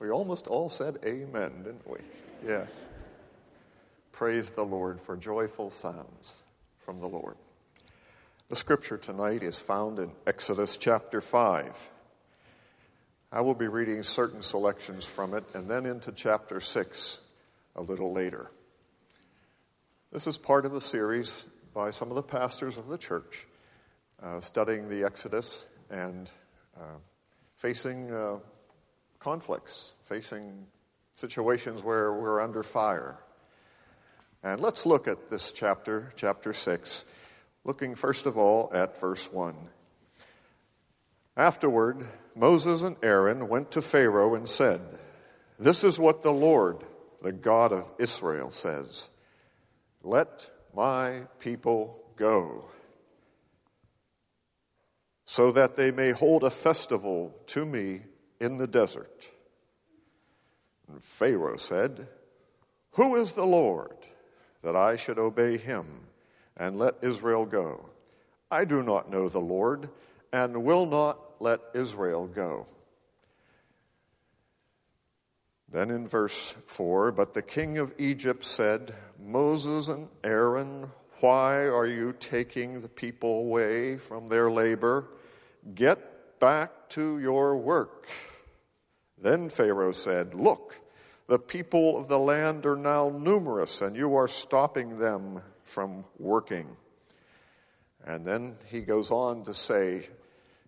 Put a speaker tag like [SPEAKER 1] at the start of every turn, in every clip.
[SPEAKER 1] We almost all said amen, didn't we? Yes. Praise the Lord for joyful sounds from the Lord. The scripture tonight is found in Exodus chapter 5. I will be reading certain selections from it and then into chapter 6 a little later. This is part of a series by some of the pastors of the church uh, studying the Exodus and uh, facing uh, conflicts, facing situations where we're under fire. And let's look at this chapter, chapter 6, looking first of all at verse 1. Afterward, Moses and Aaron went to Pharaoh and said, This is what the Lord, the God of Israel, says Let my people go, so that they may hold a festival to me in the desert. And Pharaoh said, Who is the Lord that I should obey him and let Israel go? I do not know the Lord and will not let Israel go. Then in verse 4, but the king of Egypt said, Moses and Aaron, why are you taking the people away from their labor? Get back to your work. Then Pharaoh said, Look, the people of the land are now numerous, and you are stopping them from working. And then he goes on to say,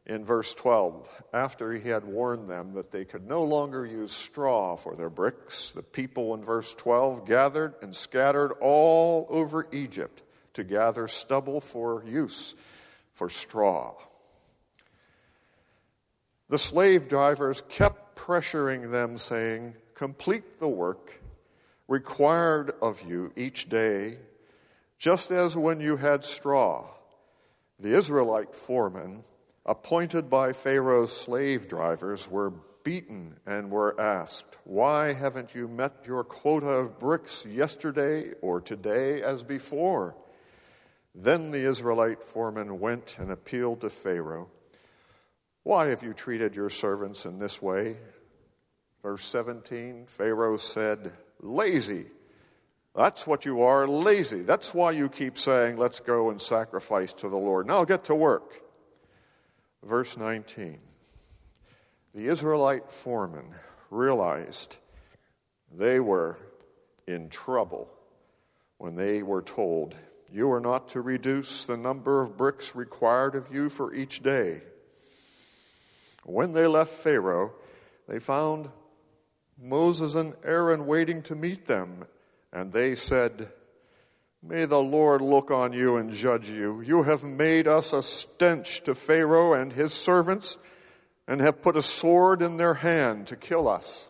[SPEAKER 1] in verse 12, after he had warned them that they could no longer use straw for their bricks, the people in verse 12 gathered and scattered all over Egypt to gather stubble for use for straw. The slave drivers kept pressuring them, saying, Complete the work required of you each day, just as when you had straw. The Israelite foremen appointed by Pharaoh's slave drivers, were beaten and were asked, Why haven't you met your quota of bricks yesterday or today as before? Then the Israelite foreman went and appealed to Pharaoh. Why have you treated your servants in this way? Verse 17 Pharaoh said, Lazy. That's what you are, lazy. That's why you keep saying, Let's go and sacrifice to the Lord. Now get to work. Verse 19 The Israelite foreman realized they were in trouble when they were told, You are not to reduce the number of bricks required of you for each day. When they left Pharaoh, they found Moses and Aaron waiting to meet them, and they said, May the Lord look on you and judge you. You have made us a stench to Pharaoh and his servants, and have put a sword in their hand to kill us.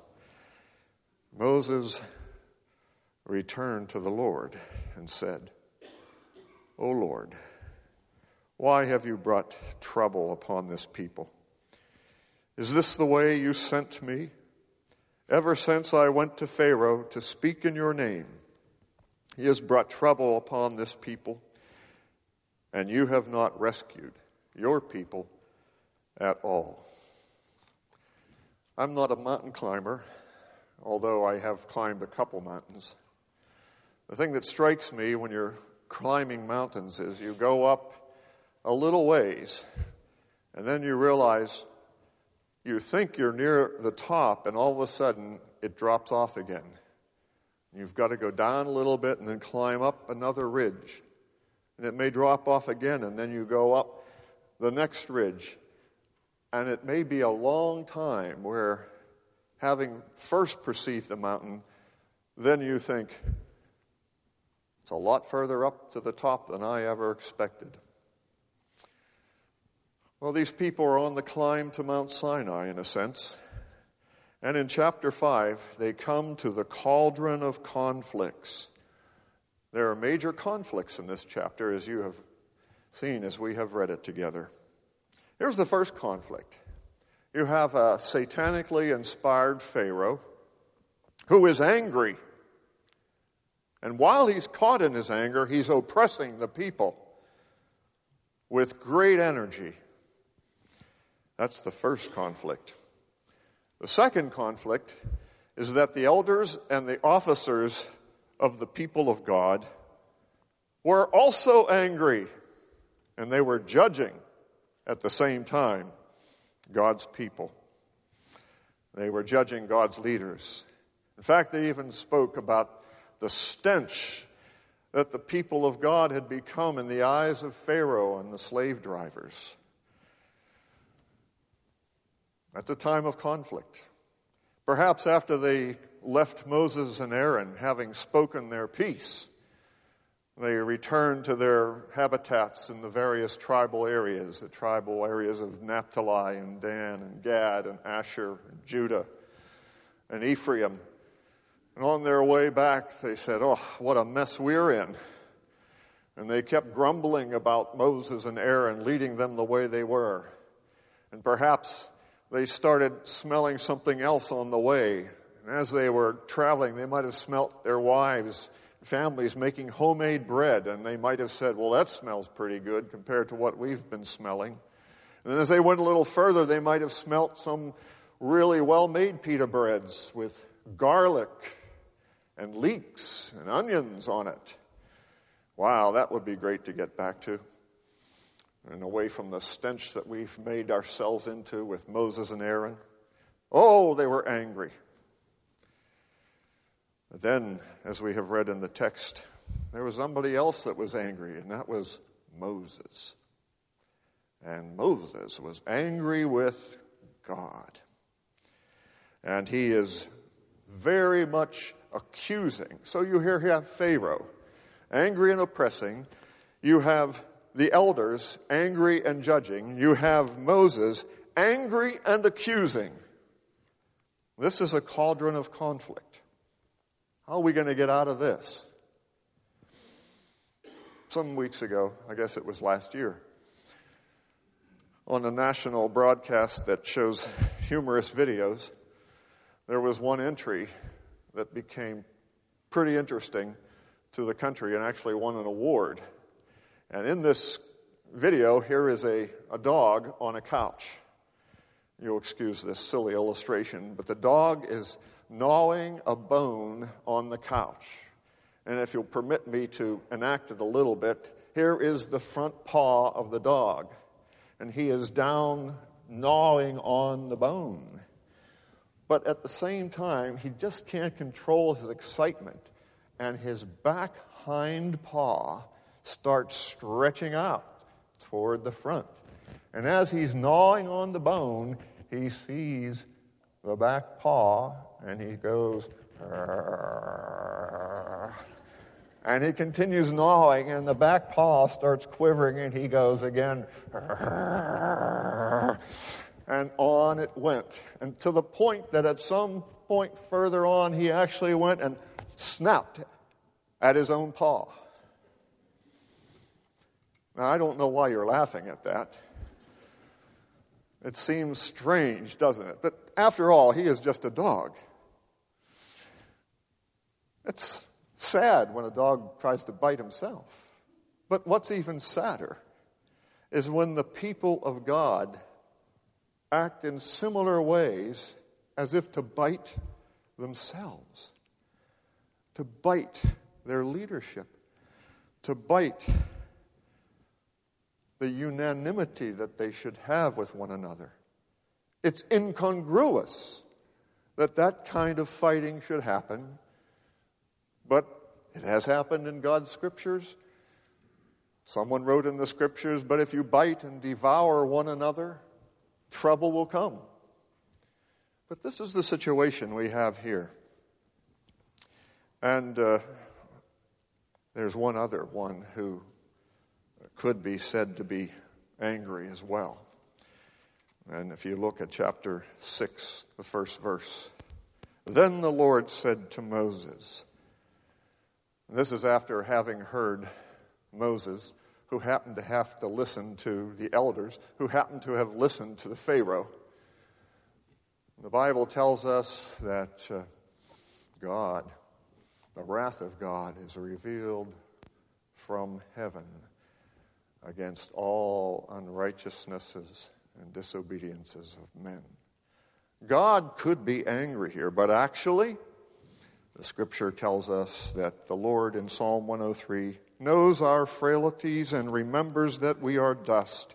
[SPEAKER 1] Moses returned to the Lord and said, O Lord, why have you brought trouble upon this people? Is this the way you sent me? Ever since I went to Pharaoh to speak in your name, he has brought trouble upon this people, and you have not rescued your people at all. I'm not a mountain climber, although I have climbed a couple mountains. The thing that strikes me when you're climbing mountains is you go up a little ways, and then you realize you think you're near the top, and all of a sudden it drops off again. You've got to go down a little bit and then climb up another ridge. And it may drop off again, and then you go up the next ridge. And it may be a long time where, having first perceived the mountain, then you think, it's a lot further up to the top than I ever expected. Well, these people are on the climb to Mount Sinai, in a sense. And in chapter 5, they come to the cauldron of conflicts. There are major conflicts in this chapter, as you have seen as we have read it together. Here's the first conflict you have a satanically inspired Pharaoh who is angry. And while he's caught in his anger, he's oppressing the people with great energy. That's the first conflict. The second conflict is that the elders and the officers of the people of God were also angry, and they were judging at the same time God's people. They were judging God's leaders. In fact, they even spoke about the stench that the people of God had become in the eyes of Pharaoh and the slave drivers. That's a time of conflict. Perhaps after they left Moses and Aaron, having spoken their peace, they returned to their habitats in the various tribal areas, the tribal areas of Naphtali and Dan and Gad and Asher and Judah and Ephraim. And on their way back, they said, Oh, what a mess we're in. And they kept grumbling about Moses and Aaron leading them the way they were. And perhaps they started smelling something else on the way. And as they were traveling, they might have smelt their wives, families making homemade bread, and they might have said, Well, that smells pretty good compared to what we've been smelling. And as they went a little further, they might have smelt some really well made pita breads with garlic and leeks and onions on it. Wow, that would be great to get back to. And away from the stench that we've made ourselves into with Moses and Aaron. Oh, they were angry. But then, as we have read in the text, there was somebody else that was angry, and that was Moses. And Moses was angry with God. And he is very much accusing. So you hear here have Pharaoh, angry and oppressing. You have the elders, angry and judging. You have Moses, angry and accusing. This is a cauldron of conflict. How are we going to get out of this? Some weeks ago, I guess it was last year, on a national broadcast that shows humorous videos, there was one entry that became pretty interesting to the country and actually won an award. And in this video, here is a, a dog on a couch. You'll excuse this silly illustration, but the dog is gnawing a bone on the couch. And if you'll permit me to enact it a little bit, here is the front paw of the dog. And he is down gnawing on the bone. But at the same time, he just can't control his excitement, and his back hind paw starts stretching out toward the front. And as he's gnawing on the bone, he sees the back paw and he goes, and he continues gnawing, and the back paw starts quivering, and he goes again, and on it went. And to the point that at some point further on, he actually went and snapped at his own paw. Now, I don't know why you're laughing at that. It seems strange, doesn't it? But after all, he is just a dog. It's sad when a dog tries to bite himself. But what's even sadder is when the people of God act in similar ways as if to bite themselves, to bite their leadership, to bite the unanimity that they should have with one another. It's incongruous that that kind of fighting should happen, but it has happened in God's scriptures. Someone wrote in the scriptures, but if you bite and devour one another, trouble will come. But this is the situation we have here. And uh, there's one other one who could be said to be angry as well. And if you look at chapter 6, the first verse, then the Lord said to Moses, this is after having heard Moses, who happened to have to listen to the elders, who happened to have listened to the Pharaoh. The Bible tells us that uh, God, the wrath of God, is revealed from heaven against all unrighteousnesses and disobediences of men. God could be angry here, but actually, the scripture tells us that the Lord in Psalm 103 knows our frailties and remembers that we are dust.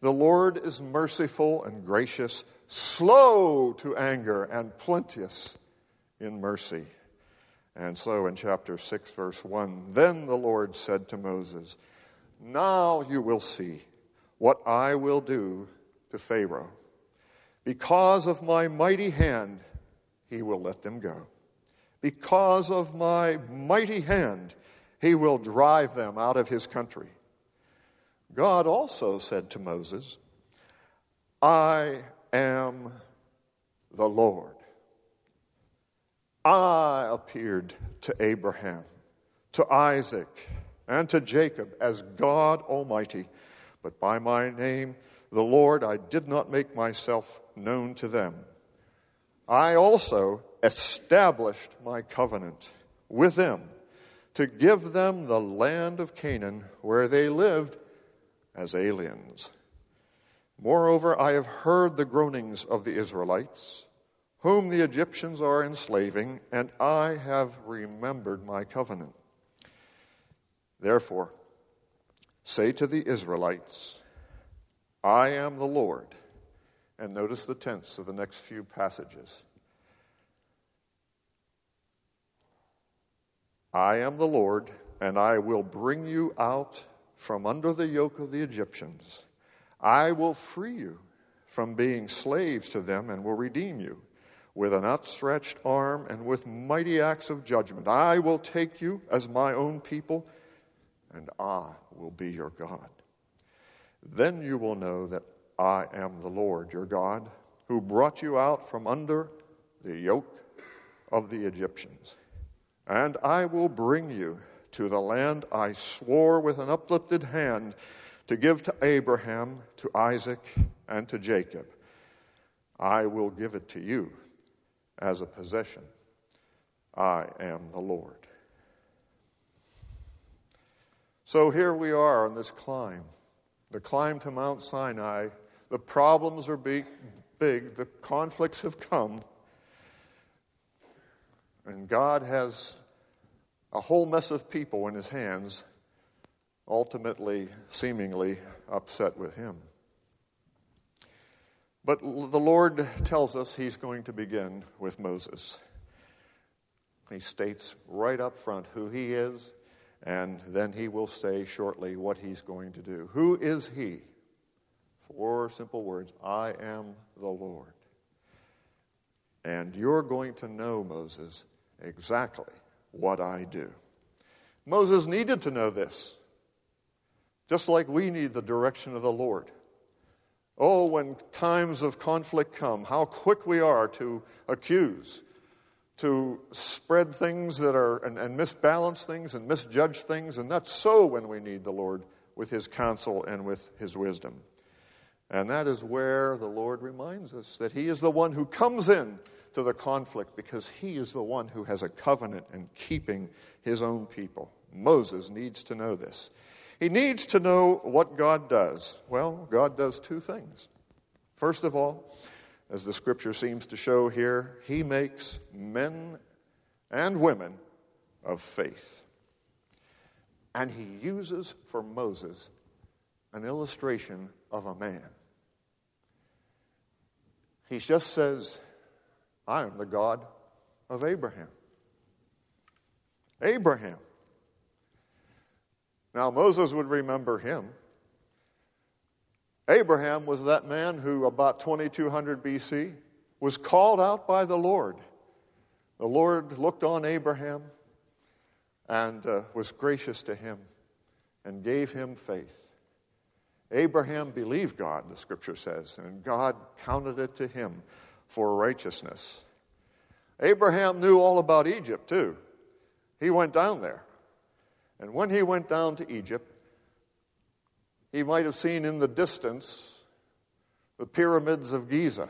[SPEAKER 1] The Lord is merciful and gracious, slow to anger, and plenteous in mercy. And so in chapter 6, verse 1, then the Lord said to Moses, Now you will see what I will do to Pharaoh. Because of my mighty hand, he will let them go. Because of my mighty hand, he will drive them out of his country. God also said to Moses, I am the Lord. I appeared to Abraham, to Isaac, and to Jacob as God Almighty, but by my name, the Lord, I did not make myself known to them. I also established my covenant with them to give them the land of Canaan where they lived as aliens. Moreover, I have heard the groanings of the Israelites, whom the Egyptians are enslaving, and I have remembered my covenant. Therefore, say to the Israelites, I am the Lord. And notice the tense of the next few passages. I am the Lord, and I will bring you out from under the yoke of the Egyptians. I will free you from being slaves to them and will redeem you with an outstretched arm and with mighty acts of judgment. I will take you as my own people, and I will be your God. Then you will know that I am the Lord your God, who brought you out from under the yoke of the Egyptians. And I will bring you to the land I swore with an uplifted hand to give to Abraham, to Isaac, and to Jacob. I will give it to you as a possession. I am the Lord. So here we are on this climb, the climb to Mount Sinai. The problems are big, big, the conflicts have come, and God has a whole mess of people in his hands, ultimately, seemingly upset with him. But the Lord tells us he's going to begin with Moses. He states right up front who he is, and then he will say shortly what he's going to do. Who is he? Four simple words I am the Lord. And you're going to know, Moses, exactly what I do. Moses needed to know this, just like we need the direction of the Lord. Oh, when times of conflict come, how quick we are to accuse, to spread things that are, and, and misbalance things and misjudge things, and that's so when we need the Lord with His counsel and with His wisdom. And that is where the Lord reminds us that He is the one who comes in to the conflict because he is the one who has a covenant in keeping his own people. Moses needs to know this. He needs to know what God does. Well, God does two things. First of all, as the scripture seems to show here, he makes men and women of faith. And he uses for Moses an illustration of a man. He just says, I am the God of Abraham. Abraham. Now, Moses would remember him. Abraham was that man who, about 2200 BC, was called out by the Lord. The Lord looked on Abraham and uh, was gracious to him and gave him faith. Abraham believed God, the scripture says, and God counted it to him for righteousness. Abraham knew all about Egypt, too. He went down there. And when he went down to Egypt, he might have seen in the distance the pyramids of Giza.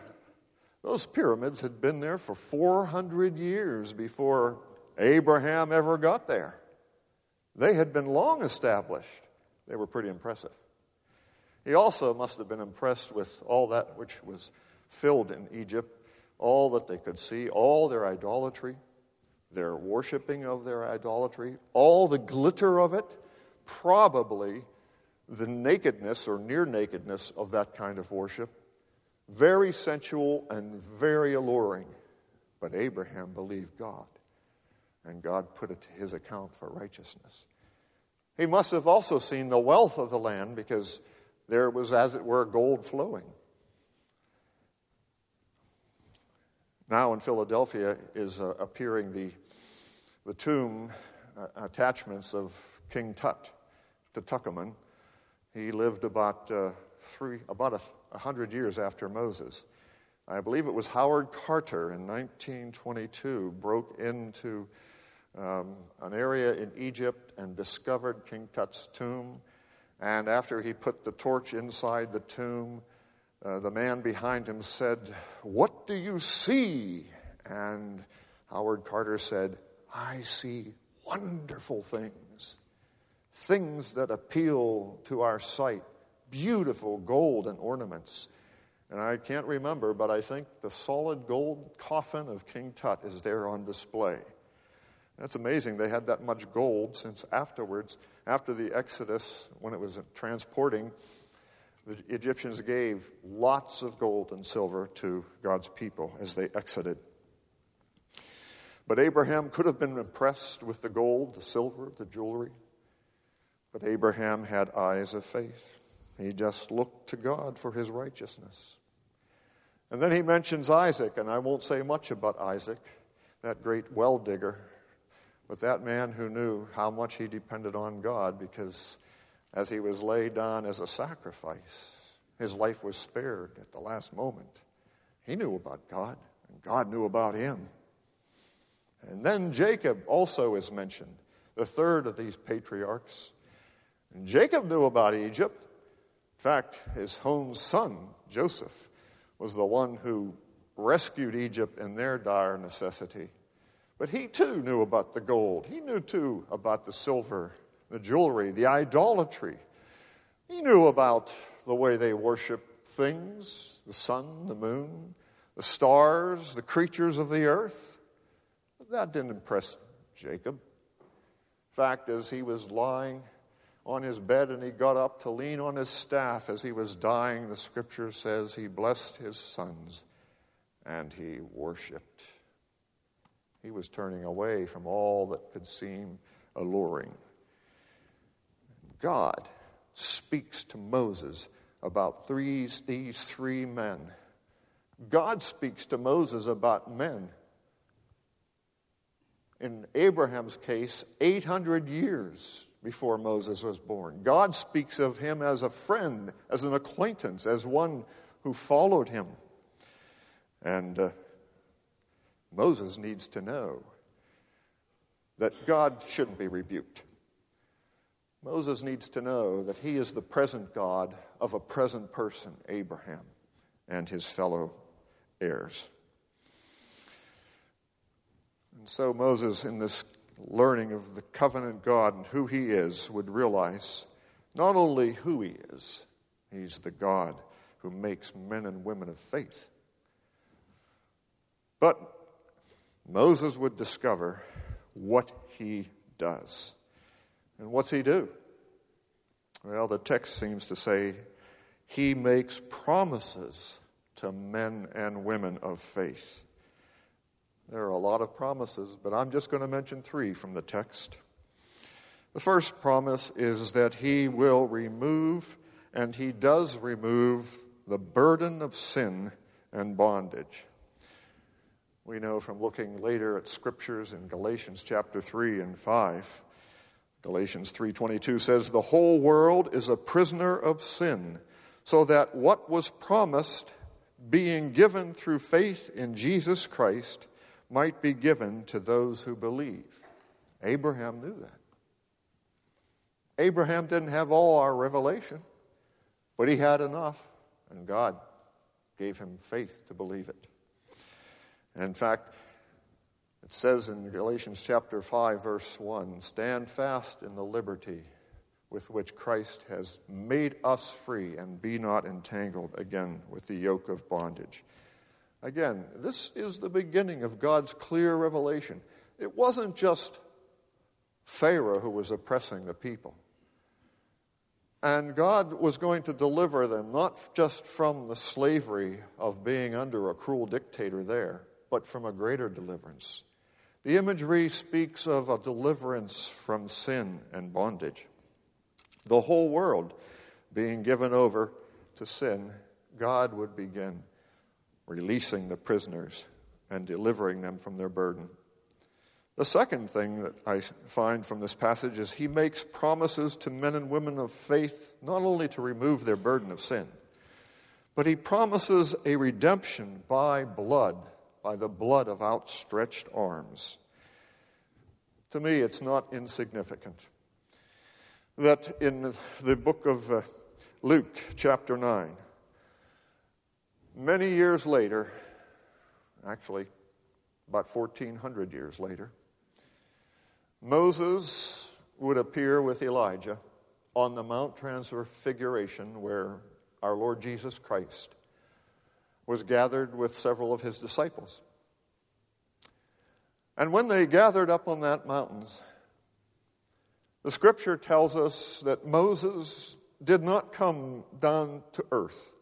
[SPEAKER 1] Those pyramids had been there for 400 years before Abraham ever got there. They had been long established. They were pretty impressive. He also must have been impressed with all that which was filled in Egypt all that they could see, all their idolatry, their worshiping of their idolatry, all the glitter of it, probably the nakedness or near nakedness of that kind of worship. Very sensual and very alluring. But Abraham believed God, and God put it to his account for righteousness. He must have also seen the wealth of the land because there was, as it were, gold flowing. Now in Philadelphia is uh, appearing the, the tomb uh, attachments of King Tut, Tutankhamun. He lived about uh, three, about a, hundred years after Moses. I believe it was Howard Carter in 1922 broke into um, an area in Egypt and discovered King Tut's tomb. And after he put the torch inside the tomb, uh, the man behind him said, What do you see? And Howard Carter said, I see wonderful things, things that appeal to our sight, beautiful gold and ornaments. And I can't remember, but I think the solid gold coffin of King Tut is there on display. That's amazing. They had that much gold since afterwards, after the Exodus, when it was transporting, the Egyptians gave lots of gold and silver to God's people as they exited. But Abraham could have been impressed with the gold, the silver, the jewelry. But Abraham had eyes of faith. He just looked to God for his righteousness. And then he mentions Isaac, and I won't say much about Isaac, that great well digger but that man who knew how much he depended on God because as he was laid down as a sacrifice, his life was spared at the last moment. He knew about God, and God knew about him. And then Jacob also is mentioned, the third of these patriarchs. And Jacob knew about Egypt. In fact, his own son, Joseph, was the one who rescued Egypt in their dire necessity. But he too knew about the gold. He knew too about the silver, the jewelry, the idolatry. He knew about the way they worship things the sun, the moon, the stars, the creatures of the earth. But that didn't impress Jacob. In fact is, he was lying on his bed and he got up to lean on his staff as he was dying. The scripture says he blessed his sons and he worshiped. He was turning away from all that could seem alluring. God speaks to Moses about three, these three men. God speaks to Moses about men. In Abraham's case, 800 years before Moses was born. God speaks of him as a friend, as an acquaintance, as one who followed him. And uh, Moses needs to know that God shouldn't be rebuked. Moses needs to know that he is the present God of a present person, Abraham, and his fellow heirs. And so Moses, in this learning of the covenant God and who he is, would realize not only who he is, he's the God who makes men and women of faith, but Moses would discover what he does. And what's he do? Well, the text seems to say he makes promises to men and women of faith. There are a lot of promises, but I'm just going to mention three from the text. The first promise is that he will remove, and he does remove, the burden of sin and bondage. We know from looking later at scriptures in Galatians chapter 3 and 5. Galatians 3:22 says the whole world is a prisoner of sin, so that what was promised being given through faith in Jesus Christ might be given to those who believe. Abraham knew that. Abraham didn't have all our revelation, but he had enough, and God gave him faith to believe it. And in fact, it says in Galatians chapter 5, verse 1 Stand fast in the liberty with which Christ has made us free, and be not entangled again with the yoke of bondage. Again, this is the beginning of God's clear revelation. It wasn't just Pharaoh who was oppressing the people. And God was going to deliver them not just from the slavery of being under a cruel dictator there, but from a greater deliverance. The imagery speaks of a deliverance from sin and bondage. The whole world being given over to sin, God would begin releasing the prisoners and delivering them from their burden. The second thing that I find from this passage is he makes promises to men and women of faith not only to remove their burden of sin, but he promises a redemption by blood, by the blood of outstretched arms. To me, it's not insignificant that in the book of uh, Luke, chapter 9, many years later, actually about 1400 years later, Moses would appear with Elijah on the Mount Transfiguration where our Lord Jesus Christ was gathered with several of his disciples. And when they gathered up on that mountains, the scripture tells us that Moses did not come down to earth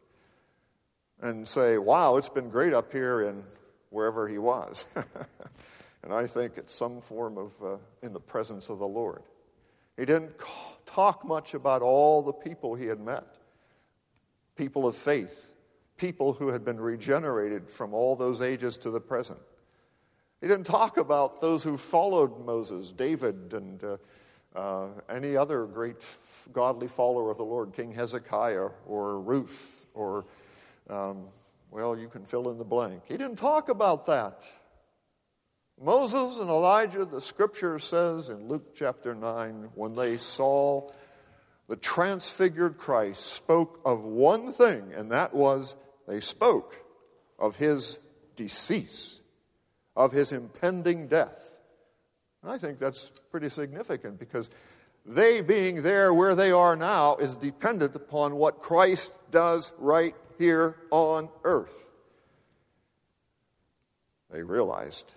[SPEAKER 1] and say, Wow, it's been great up here in wherever he was. And I think it's some form of uh, in the presence of the Lord. He didn't talk much about all the people he had met people of faith, people who had been regenerated from all those ages to the present. He didn't talk about those who followed Moses, David, and uh, uh, any other great godly follower of the Lord, King Hezekiah or Ruth, or, um, well, you can fill in the blank. He didn't talk about that. Moses and Elijah, the scripture says in Luke chapter 9, when they saw the transfigured Christ, spoke of one thing, and that was they spoke of his decease, of his impending death. And I think that's pretty significant because they being there where they are now is dependent upon what Christ does right here on earth. They realized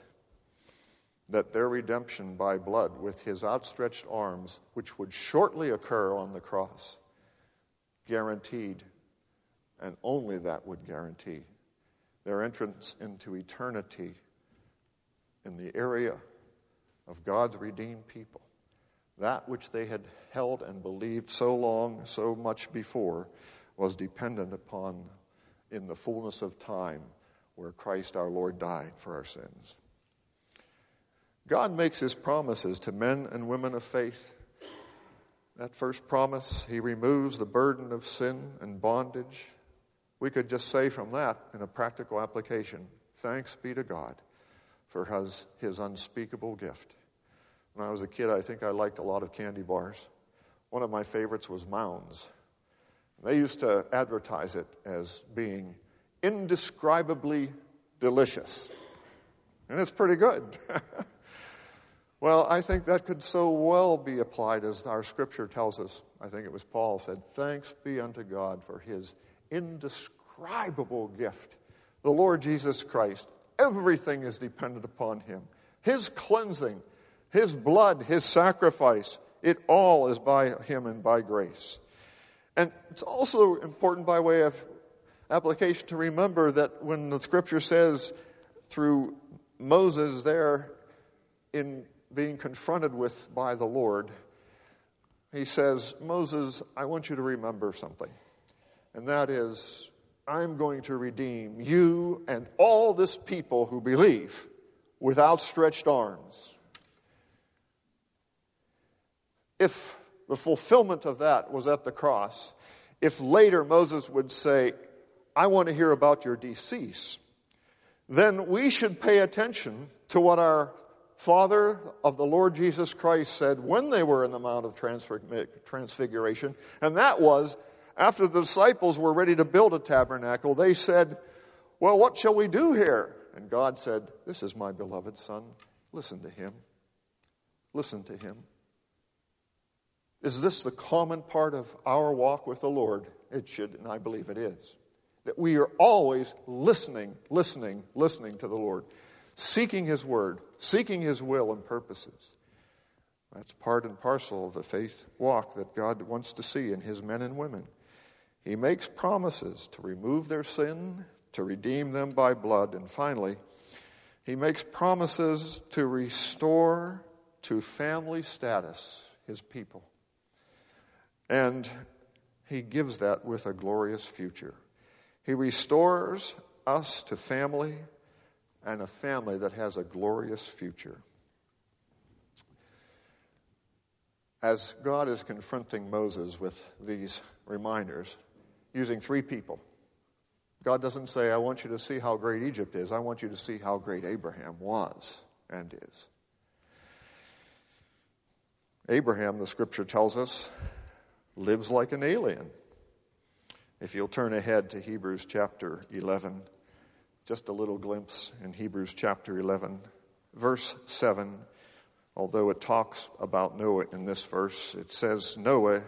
[SPEAKER 1] that their redemption by blood with his outstretched arms, which would shortly occur on the cross, guaranteed, and only that would guarantee, their entrance into eternity in the area of God's redeemed people. That which they had held and believed so long, so much before, was dependent upon in the fullness of time where Christ our Lord died for our sins. God makes his promises to men and women of faith. That first promise, he removes the burden of sin and bondage. We could just say from that, in a practical application, thanks be to God for his, his unspeakable gift. When I was a kid, I think I liked a lot of candy bars. One of my favorites was Mounds. They used to advertise it as being indescribably delicious. And it's pretty good. Well, I think that could so well be applied as our scripture tells us. I think it was Paul said, Thanks be unto God for his indescribable gift, the Lord Jesus Christ. Everything is dependent upon him. His cleansing, his blood, his sacrifice, it all is by him and by grace. And it's also important by way of application to remember that when the scripture says through Moses there in being confronted with by the Lord, he says, Moses, I want you to remember something. And that is, I'm going to redeem you and all this people who believe with outstretched arms. If the fulfillment of that was at the cross, if later Moses would say, I want to hear about your decease, then we should pay attention to what our Father of the Lord Jesus Christ said when they were in the Mount of Transfiguration, and that was after the disciples were ready to build a tabernacle, they said, Well, what shall we do here? And God said, This is my beloved Son. Listen to him. Listen to him. Is this the common part of our walk with the Lord? It should, and I believe it is. that we are always listening, listening, listening to the Lord, seeking His word, seeking His will and purposes. That's part and parcel of the faith walk that God wants to see in His men and women. He makes promises to remove their sin, to redeem them by blood, and finally, He makes promises to restore to family status His people. And He gives that with a glorious future. He restores us to family and a family that has a glorious future. As God is confronting Moses with these reminders, using three people, God doesn't say, I want you to see how great Egypt is. I want you to see how great Abraham was and is. Abraham, the scripture tells us, lives like an alien. If you'll turn ahead to Hebrews chapter 11, just a little glimpse in Hebrews chapter 11, verse 7. Although it talks about Noah in this verse, it says, Noah,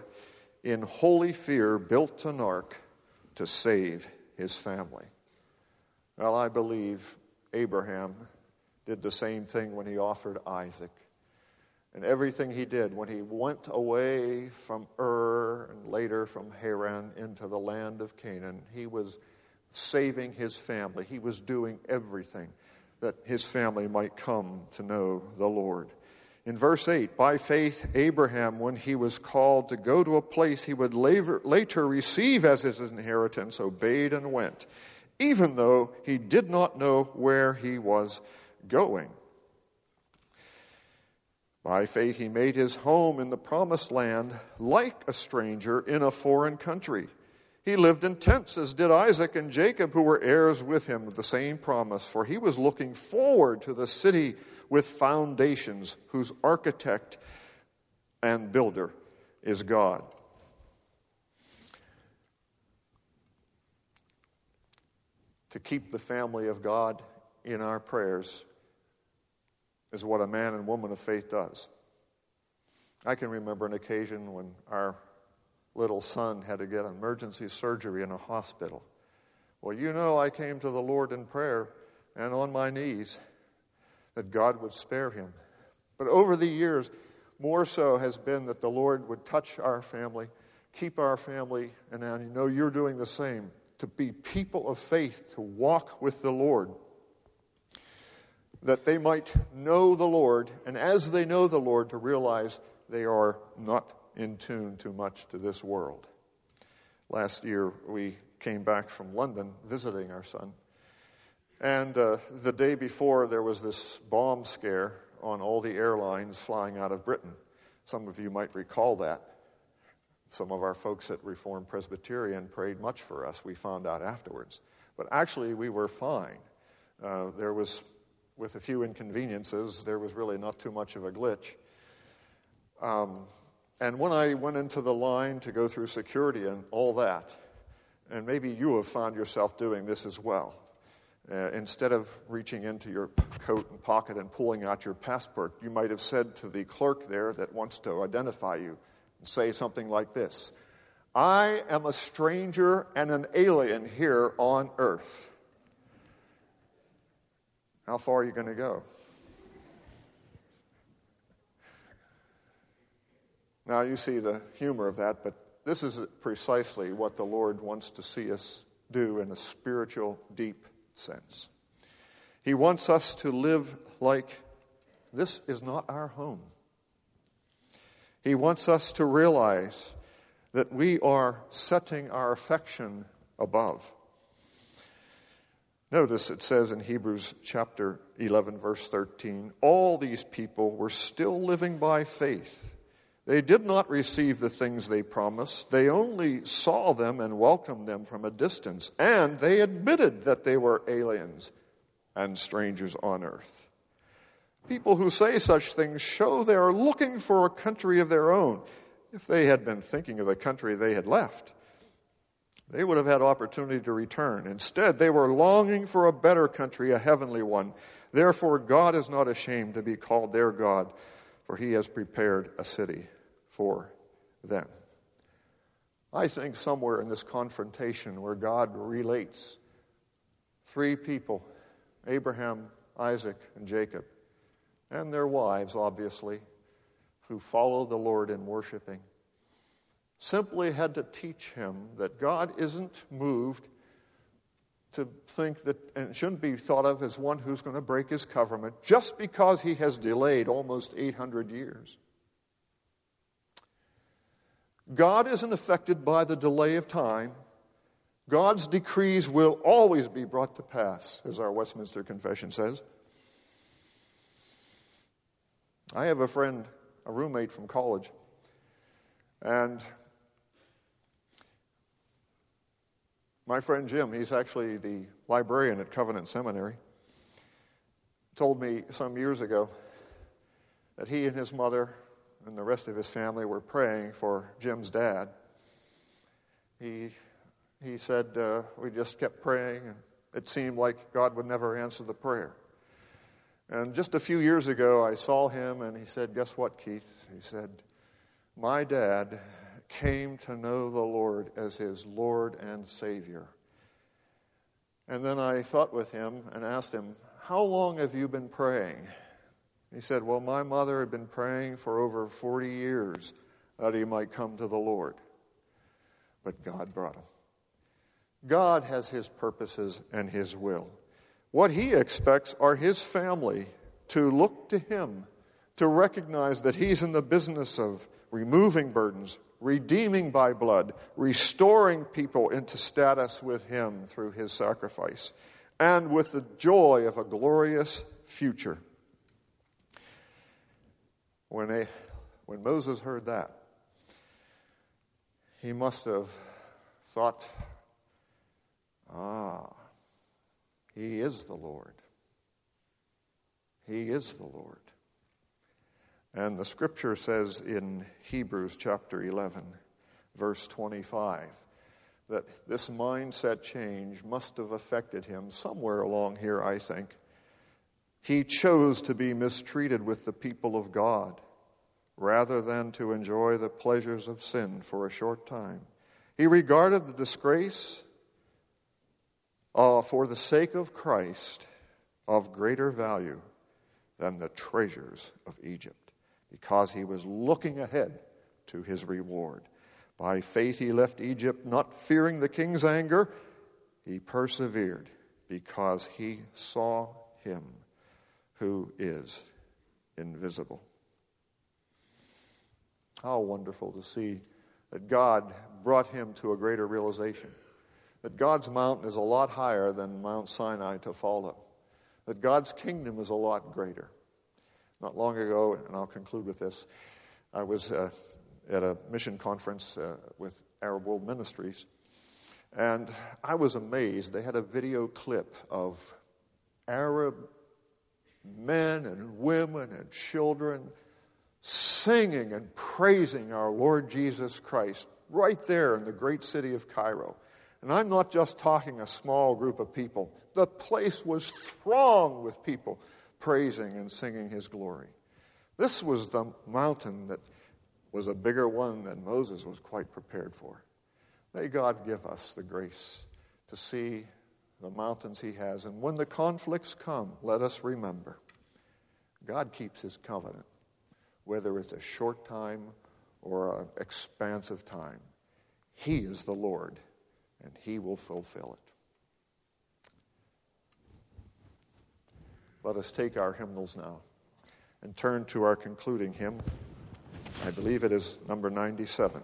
[SPEAKER 1] in holy fear, built an ark to save his family. Well, I believe Abraham did the same thing when he offered Isaac and everything he did when he went away from Ur and later from Haran into the land of Canaan, he was saving his family. He was doing everything that his family might come to know the Lord. In verse 8, by faith, Abraham, when he was called to go to a place he would later, receive as his inheritance, obeyed and went, even though he did not know where he was going. By faith, he made his home in the promised land like a stranger in a foreign country. He lived in tents, as did Isaac and Jacob, who were heirs with him of the same promise, for he was looking forward to the city with foundations, whose architect and builder is God. To keep the family of God in our prayers is what a man and woman of faith does. I can remember an occasion when our little son had to get emergency surgery in a hospital. Well, you know, I came to the Lord in prayer and on my knees that God would spare him. But over the years, more so has been that the Lord would touch our family, keep our family, and I know you're doing the same, to be people of faith, to walk with the Lord that they might know the Lord, and as they know the Lord, to realize they are not in tune too much to this world. Last year, we came back from London visiting our son. And uh, the day before, there was this bomb scare on all the airlines flying out of Britain. Some of you might recall that. Some of our folks at Reformed Presbyterian prayed much for us, we found out afterwards. But actually, we were fine. Uh, there was with a few inconveniences, there was really not too much of a glitch. Um, and when I went into the line to go through security and all that, and maybe you have found yourself doing this as well, uh, instead of reaching into your coat and pocket and pulling out your passport, you might have said to the clerk there that wants to identify you, and say something like this I am a stranger and an alien here on earth. How far are you going to go? Now, you see the humor of that, but this is precisely what the Lord wants to see us do in a spiritual, deep sense. He wants us to live like this is not our home. He wants us to realize that we are setting our affection above. Notice it says in Hebrews chapter 11, verse 13, all these people were still living by faith. They did not receive the things they promised. They only saw them and welcomed them from a distance. And they admitted that they were aliens and strangers on earth. People who say such things show they are looking for a country of their own. If they had been thinking of the country they had left, they would have had opportunity to return. Instead, they were longing for a better country, a heavenly one. Therefore, God is not ashamed to be called their God, for he has prepared a city for them. I think somewhere in this confrontation where God relates three people Abraham, Isaac, and Jacob, and their wives, obviously, who follow the Lord in worshiping, simply had to teach him that God isn't moved to think that, and shouldn't be thought of as one who's going to break his covenant just because he has delayed almost 800 years. God isn't affected by the delay of time. God's decrees will always be brought to pass, as our Westminster Confession says. I have a friend, a roommate from college, and my friend Jim, he's actually the librarian at Covenant Seminary, told me some years ago that he and his mother and the rest of his family were praying for Jim's dad. He, he said, uh, We just kept praying, and it seemed like God would never answer the prayer. And just a few years ago, I saw him, and he said, Guess what, Keith? He said, My dad came to know the Lord as his Lord and Savior. And then I thought with him and asked him, How long have you been praying? He said, Well, my mother had been praying for over 40 years that he might come to the Lord. But God brought him. God has his purposes and his will. What he expects are his family to look to him, to recognize that he's in the business of removing burdens, redeeming by blood, restoring people into status with him through his sacrifice, and with the joy of a glorious future. When, a, when Moses heard that, he must have thought, ah, he is the Lord. He is the Lord. And the scripture says in Hebrews chapter 11, verse 25, that this mindset change must have affected him somewhere along here, I think. He chose to be mistreated with the people of God rather than to enjoy the pleasures of sin for a short time. He regarded the disgrace uh, for the sake of Christ of greater value than the treasures of Egypt because he was looking ahead to his reward. By faith, he left Egypt, not fearing the king's anger. He persevered because he saw him who is invisible. How wonderful to see that God brought him to a greater realization. That God's mountain is a lot higher than Mount Sinai to follow. That God's kingdom is a lot greater. Not long ago, and I'll conclude with this, I was uh, at a mission conference uh, with Arab World Ministries, and I was amazed. They had a video clip of Arab men and women and children singing and praising our Lord Jesus Christ right there in the great city of Cairo. And I'm not just talking a small group of people, the place was thronged with people praising and singing his glory. This was the mountain that was a bigger one than Moses was quite prepared for. May God give us the grace to see the mountains he has. And when the conflicts come, let us remember God keeps his covenant, whether it's a short time or an expansive time. He is the Lord, and he will fulfill it. Let us take our hymnals now and turn to our concluding hymn. I believe it is number 97.